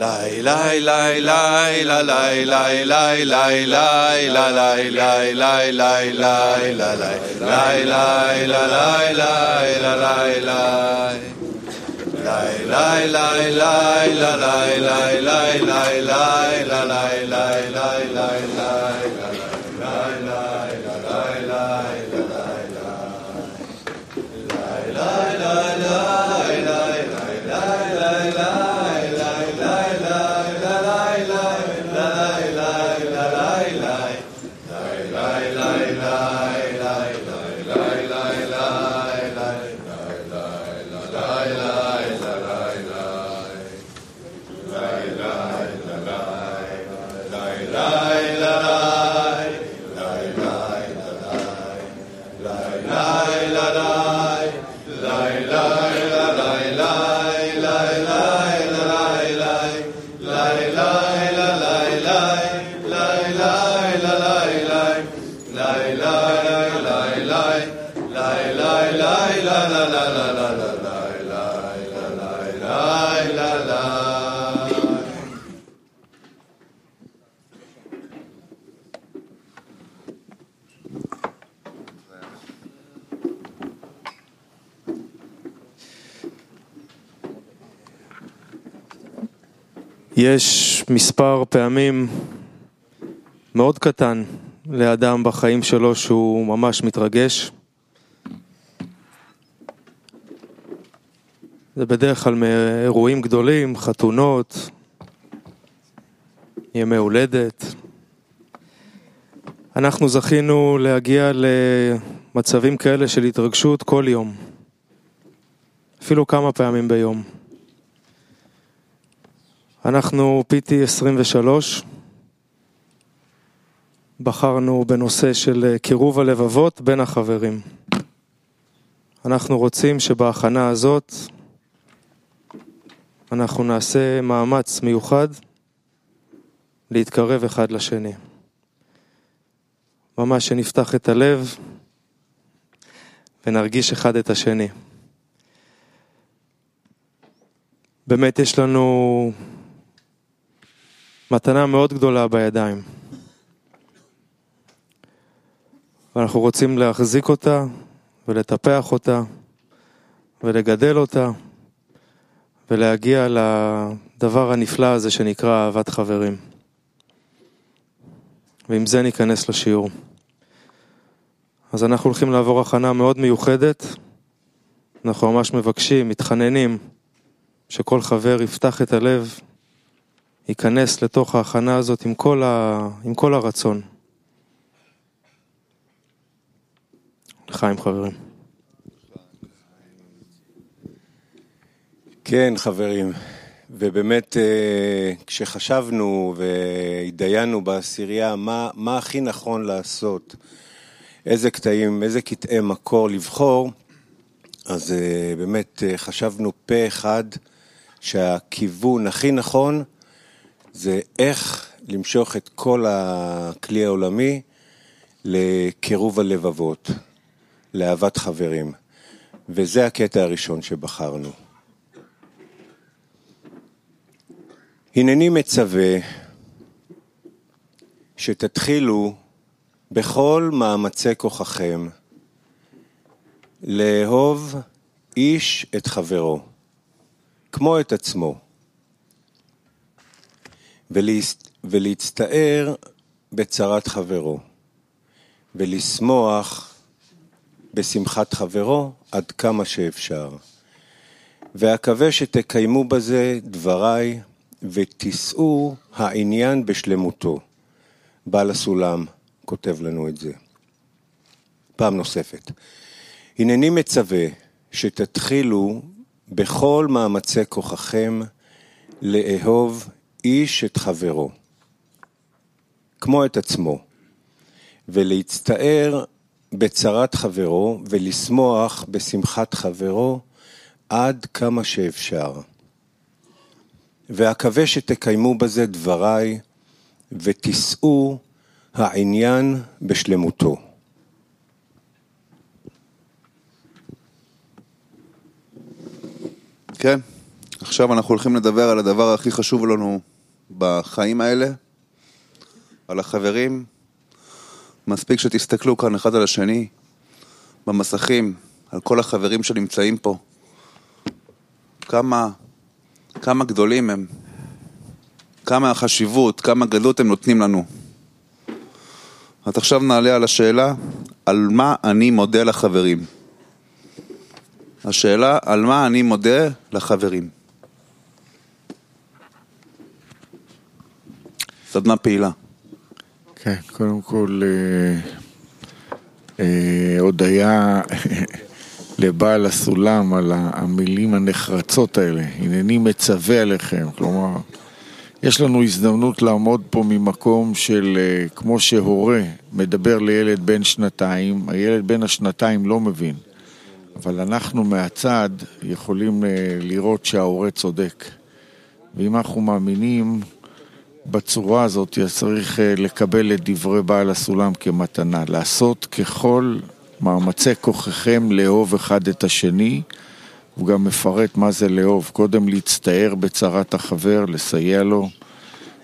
lay lay lay lay la lay lay lay lay lay la lay lay lay lay lay la lay lay lay la lay lay la lay lay lay lay lay lay la lay lay lay lay la lay lay lay lay lay יש מספר פעמים מאוד קטן לאדם בחיים שלו שהוא ממש מתרגש. זה בדרך כלל מאירועים גדולים, חתונות, ימי הולדת. אנחנו זכינו להגיע למצבים כאלה של התרגשות כל יום, אפילו כמה פעמים ביום. אנחנו PT 23, בחרנו בנושא של קירוב הלבבות בין החברים. אנחנו רוצים שבהכנה הזאת אנחנו נעשה מאמץ מיוחד להתקרב אחד לשני. ממש שנפתח את הלב ונרגיש אחד את השני. באמת יש לנו מתנה מאוד גדולה בידיים. ואנחנו רוצים להחזיק אותה ולטפח אותה ולגדל אותה ולהגיע לדבר הנפלא הזה שנקרא אהבת חברים. ועם זה ניכנס לשיעור. אז אנחנו הולכים לעבור הכנה מאוד מיוחדת. אנחנו ממש מבקשים, מתחננים, שכל חבר יפתח את הלב, ייכנס לתוך ההכנה הזאת עם כל, ה... עם כל הרצון. לחיים חברים. כן, חברים, ובאמת כשחשבנו והתדיינו בעשירייה מה, מה הכי נכון לעשות, איזה קטעים, איזה קטעי מקור לבחור, אז באמת חשבנו פה אחד שהכיוון הכי נכון זה איך למשוך את כל הכלי העולמי לקירוב הלבבות, לאהבת חברים. וזה הקטע הראשון שבחרנו. הנני מצווה שתתחילו בכל מאמצי כוחכם לאהוב איש את חברו, כמו את עצמו, ולהצטער בצרת חברו, ולשמוח בשמחת חברו עד כמה שאפשר. ואקווה שתקיימו בזה דבריי ותישאו העניין בשלמותו. בעל הסולם כותב לנו את זה. פעם נוספת. הנני מצווה שתתחילו בכל מאמצי כוחכם לאהוב איש את חברו, כמו את עצמו, ולהצטער בצרת חברו ולשמוח בשמחת חברו עד כמה שאפשר. ואקווה שתקיימו בזה דבריי ותישאו העניין בשלמותו. כן, עכשיו אנחנו הולכים לדבר על הדבר הכי חשוב לנו בחיים האלה, על החברים. מספיק שתסתכלו כאן אחד על השני, במסכים, על כל החברים שנמצאים פה. כמה, כמה גדולים הם, כמה החשיבות, כמה גדלות הם נותנים לנו. אז עכשיו נעלה על השאלה, על מה אני מודה לחברים. השאלה, על מה אני מודה לחברים. סדנה פעילה. כן, קודם כל, אה, אה, הודיה לבעל הסולם על המילים הנחרצות האלה. הנני מצווה עליכם, כלומר, יש לנו הזדמנות לעמוד פה ממקום של, אה, כמו שהורה מדבר לילד בן שנתיים, הילד בן השנתיים לא מבין. אבל אנחנו מהצד יכולים לראות שההורה צודק. ואם אנחנו מאמינים בצורה הזאת צריך אה, לקבל את דברי בעל הסולם כמתנה, לעשות ככל מאמצי כוחכם לאהוב אחד את השני. הוא גם מפרט מה זה לאהוב, קודם להצטער בצרת החבר, לסייע לו,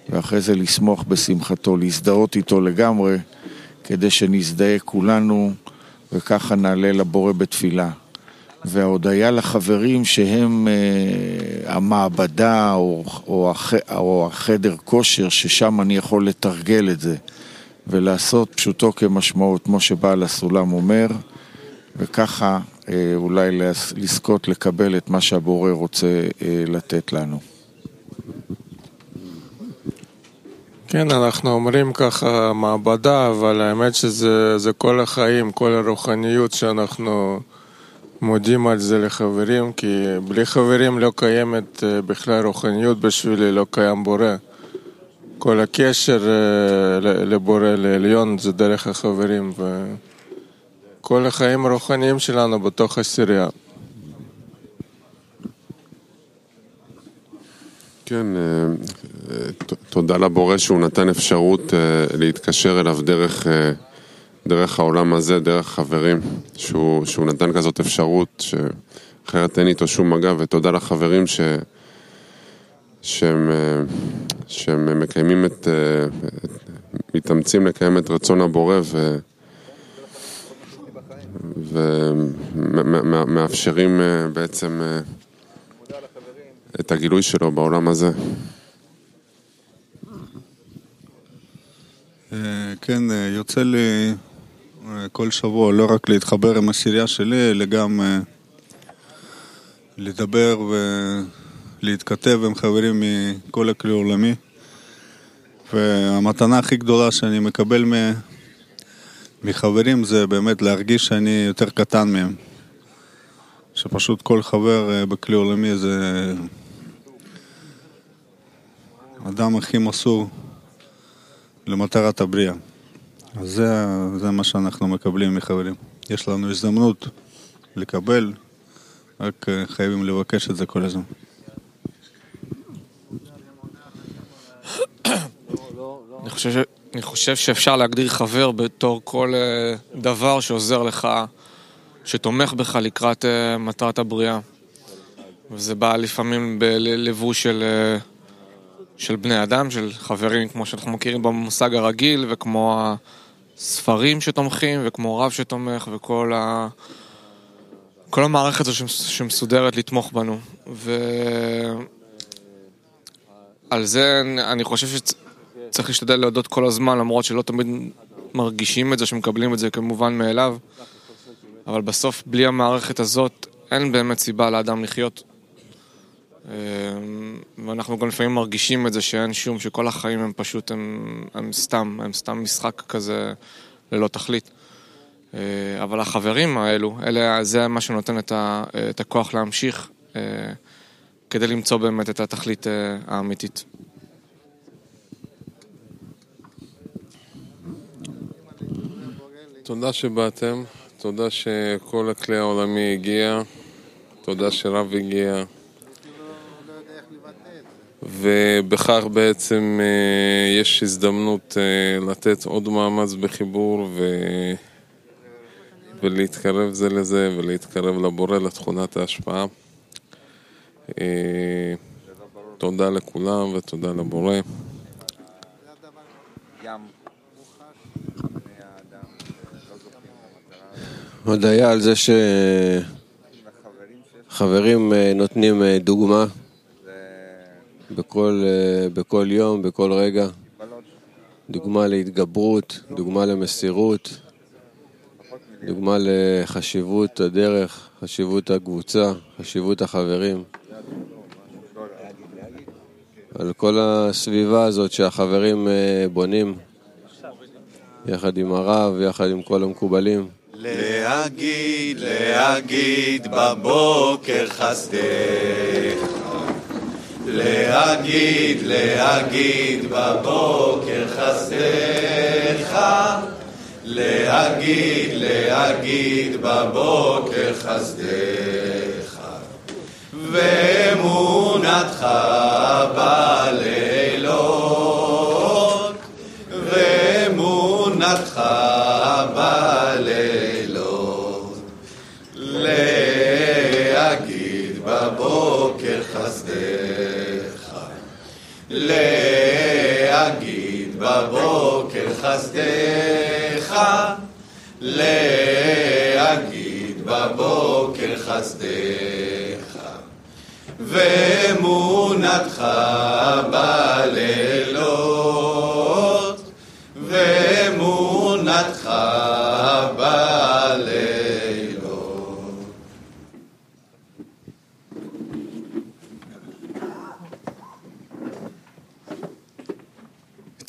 ואחרי זה לסמוך בשמחתו, להזדהות איתו לגמרי, כדי שנזדהה כולנו, וככה נעלה לבורא בתפילה. וההודיה לחברים שהם אה, המעבדה או, או, או החדר כושר ששם אני יכול לתרגל את זה ולעשות פשוטו כמשמעות, כמו שבעל הסולם אומר, וככה אה, אולי לזכות לקבל את מה שהבורא רוצה אה, לתת לנו. כן, אנחנו אומרים ככה מעבדה, אבל האמת שזה כל החיים, כל הרוחניות שאנחנו... מודים על זה לחברים, כי בלי חברים לא קיימת אה, בכלל רוחניות בשבילי, לא קיים בורא. כל הקשר אה, לבורא, לעליון, זה דרך החברים, וכל החיים הרוחניים שלנו בתוך הסירייה. כן, אה, תודה לבורא שהוא נתן אפשרות להתקשר אליו דרך דרך העולם הזה, דרך חברים, שהוא, שהוא נתן כזאת אפשרות, שאחרת אין איתו שום מגע, ותודה לחברים ש, שהם, שהם מקיימים את, מתאמצים לקיים את רצון הבורא ו... ומאפשרים בעצם את הגילוי שלו בעולם הזה. כן, יוצא לי כל שבוע, לא רק להתחבר עם הסירייה שלי, אלא גם אה, לדבר ולהתכתב עם חברים מכל הכלי העולמי. והמתנה הכי גדולה שאני מקבל מחברים זה באמת להרגיש שאני יותר קטן מהם. שפשוט כל חבר אה, בכלי עולמי זה אדם הכי מסור למטרת הבריאה. אז זה, זה מה שאנחנו מקבלים מחברים. יש לנו הזדמנות לקבל, רק אה, חייבים לבקש את זה כל הזמן. אני חושב, אני חושב שאפשר להגדיר חבר בתור כל אה, דבר שעוזר לך, שתומך בך לקראת אה, מטרת הבריאה. וזה בא לפעמים בלבוש של, של בני אדם, של חברים, כמו שאנחנו מכירים במושג הרגיל, וכמו ספרים שתומכים, וכמו רב שתומך, וכל ה... כל המערכת הזו שמסודרת לתמוך בנו. ועל זה אני חושב שצריך להשתדל להודות כל הזמן, למרות שלא תמיד מרגישים את זה, שמקבלים את זה כמובן מאליו. אבל בסוף, בלי המערכת הזאת, אין באמת סיבה לאדם לחיות. אמ, ואנחנו גם לפעמים מרגישים את זה שאין שום, שכל החיים הם פשוט, הם, הם סתם, הם סתם משחק כזה ללא תכלית. אה, אבל החברים האלו, אלה, זה מה שנותן את, ה, את הכוח להמשיך אה, כדי למצוא באמת את התכלית אה, האמיתית. תודה שבאתם, תודה שכל הכלי העולמי הגיע, תודה שרב הגיע. ובכך בעצם אה, יש הזדמנות אה, לתת עוד מאמץ בחיבור ו... ולהתקרב זה לזה ולהתקרב לבורא לתכונת ההשפעה. אה, תודה לכולם ותודה לבורא. הודיה על זה שחברים נותנים דוגמה בכל, אה, בכל יום, בכל רגע. דוגמה להתגברות, דוגמה למסירות, דוגמה לחשיבות הדרך, חשיבות הקבוצה, חשיבות החברים. על כל הסביבה הזאת שהחברים בונים, יחד עם הרב, יחד עם כל המקובלים. להגיד, להגיד בבוקר חסדך. להגיד, להגיד בבוקר חסדך. להגיד, להגיד בבוקר חסדך. ואמונתך בלילות. להגיד בבוקר חסדך. להגיד בבוקר חסדך. ואמונתך בלילות.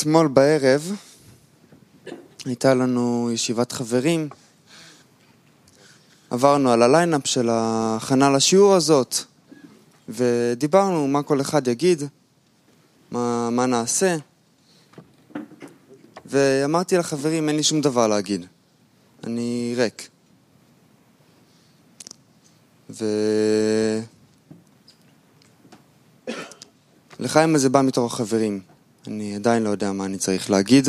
אתמול בערב הייתה לנו ישיבת חברים. עברנו על הליינאפ של ההכנה לשיעור הזאת, ודיברנו מה כל אחד יגיד, מה, מה נעשה. ואמרתי לחברים, אין לי שום דבר להגיד. אני ריק. ו... לחיים הזה בא מתוך החברים. אני עדיין לא יודע מה אני צריך להגיד.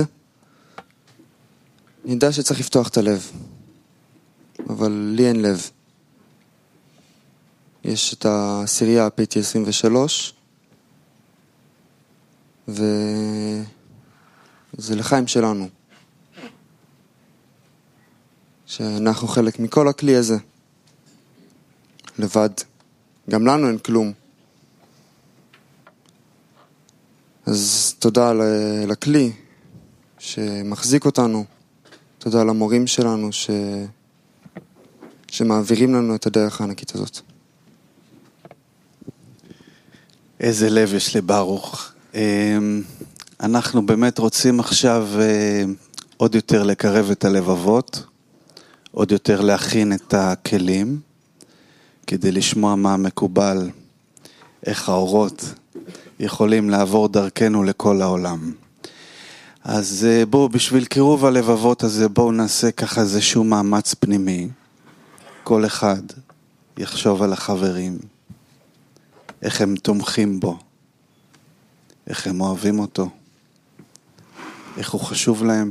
אני יודע שצריך לפתוח את הלב, אבל לי אין לב. יש את העשירייה PT23, וזה לחיים שלנו. שאנחנו חלק מכל הכלי הזה. לבד. גם לנו אין כלום. אז תודה לכלי שמחזיק אותנו. תודה למורים שלנו ש... שמעבירים לנו את הדרך הענקית הזאת. איזה לב יש לברוך. אמ, אנחנו באמת רוצים עכשיו אה, עוד יותר לקרב את הלבבות, עוד יותר להכין את הכלים, כדי לשמוע מה מקובל, איך האורות יכולים לעבור דרכנו לכל העולם. אז אה, בואו, בשביל קירוב הלבבות הזה, בואו נעשה ככה איזשהו מאמץ פנימי. כל אחד יחשוב על החברים, איך הם תומכים בו, איך הם אוהבים אותו, איך הוא חשוב להם.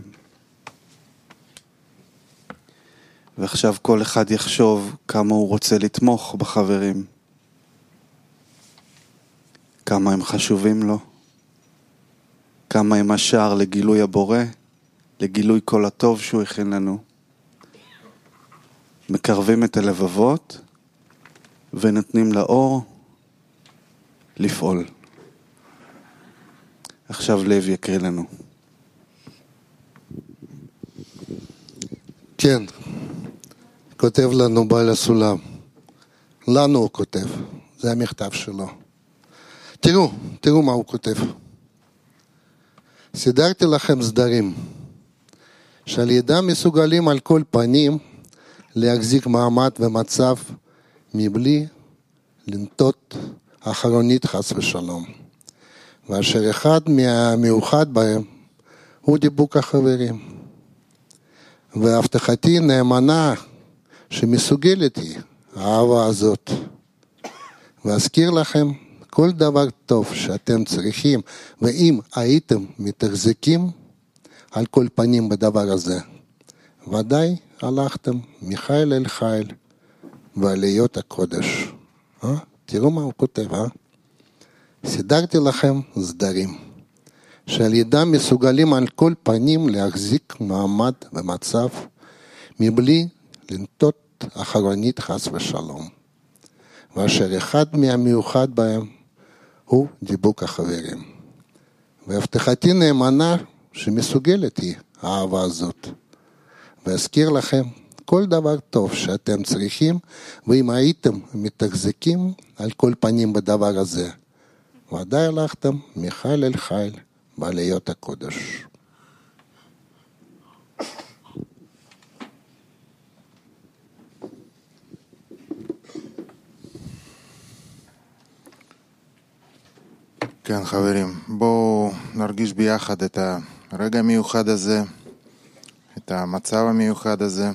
ועכשיו כל אחד יחשוב כמה הוא רוצה לתמוך בחברים, כמה הם חשובים לו, כמה הם השער לגילוי הבורא, לגילוי כל הטוב שהוא הכין לנו. מקרבים את הלבבות ונותנים לאור לפעול. עכשיו לב יקריא לנו. כן, כותב לנו בעל הסולם. לנו הוא כותב, זה המכתב שלו. תראו, תראו מה הוא כותב. סידרתי לכם סדרים, שעל ידם מסוגלים על כל פנים להחזיק מעמד ומצב מבלי לנטות אחרונית חס ושלום. ואשר אחד מהמיוחד בהם הוא דיבוק החברים. והבטחתי נאמנה שמסוגלת היא האהבה הזאת. ואזכיר לכם כל דבר טוב שאתם צריכים, ואם הייתם מתחזקים על כל פנים בדבר הזה, ודאי הלכתם מחיל אל חיל ועליות הקודש. אה? תראו מה הוא כותב, אה? סידרתי לכם סדרים, שעל ידם מסוגלים על כל פנים להחזיק מעמד במצב מבלי לנטות אחרונית חס ושלום, ואשר אחד מהמיוחד בהם הוא דיבוק החברים. והבטחתי נאמנה שמסוגלת היא האהבה הזאת. ואזכיר לכם כל דבר טוב שאתם צריכים, ואם הייתם מתחזקים על כל פנים בדבר הזה, ודאי הלכתם מחיל אל חיל בעליות הקודש. כן, חברים, בואו נרגיש ביחד את הרגע המיוחד הזה, את המצב המיוחד הזה,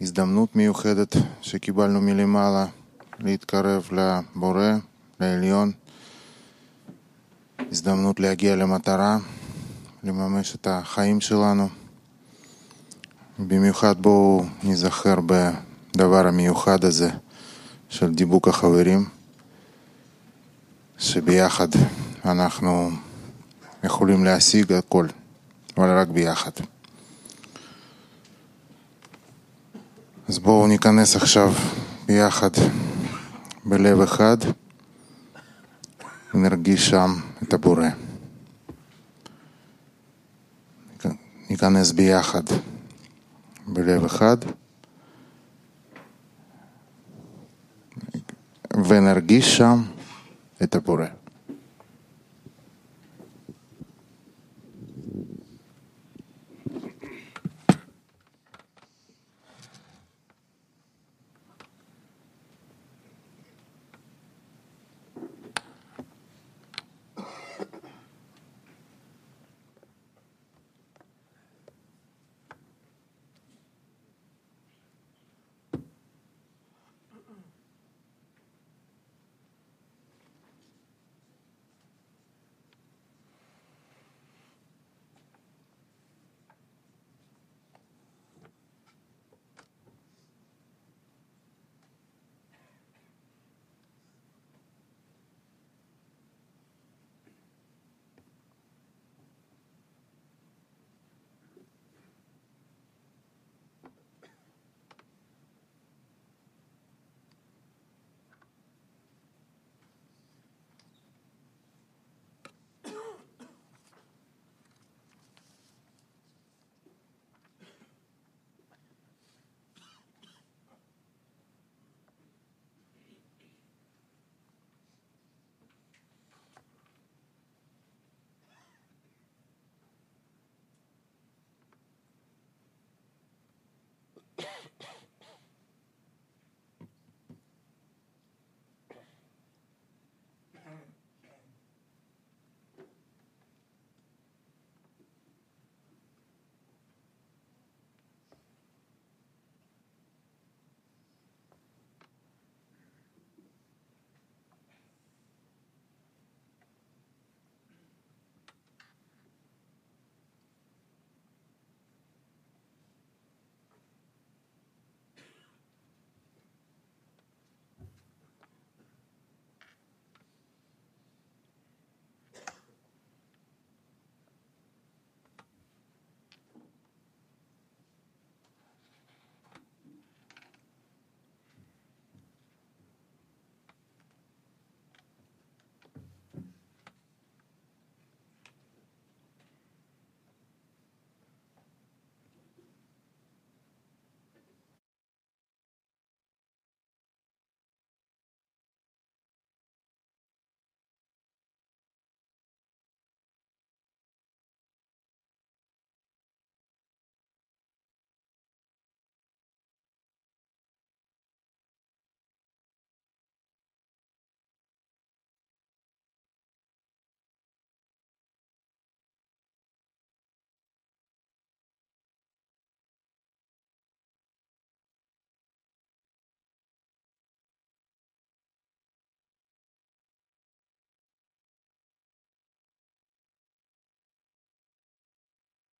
הזדמנות מיוחדת שקיבלנו מלמעלה להתקרב לבורא, לעליון, הזדמנות להגיע למטרה, לממש את החיים שלנו. במיוחד בואו נזכר בדבר המיוחד הזה של דיבוק החברים. שביחד אנחנו יכולים להשיג הכל, אבל רק ביחד. אז בואו ניכנס עכשיו ביחד בלב אחד ונרגיש שם את הבורא. ניכנס ביחד בלב אחד ונרגיש שם это Буре.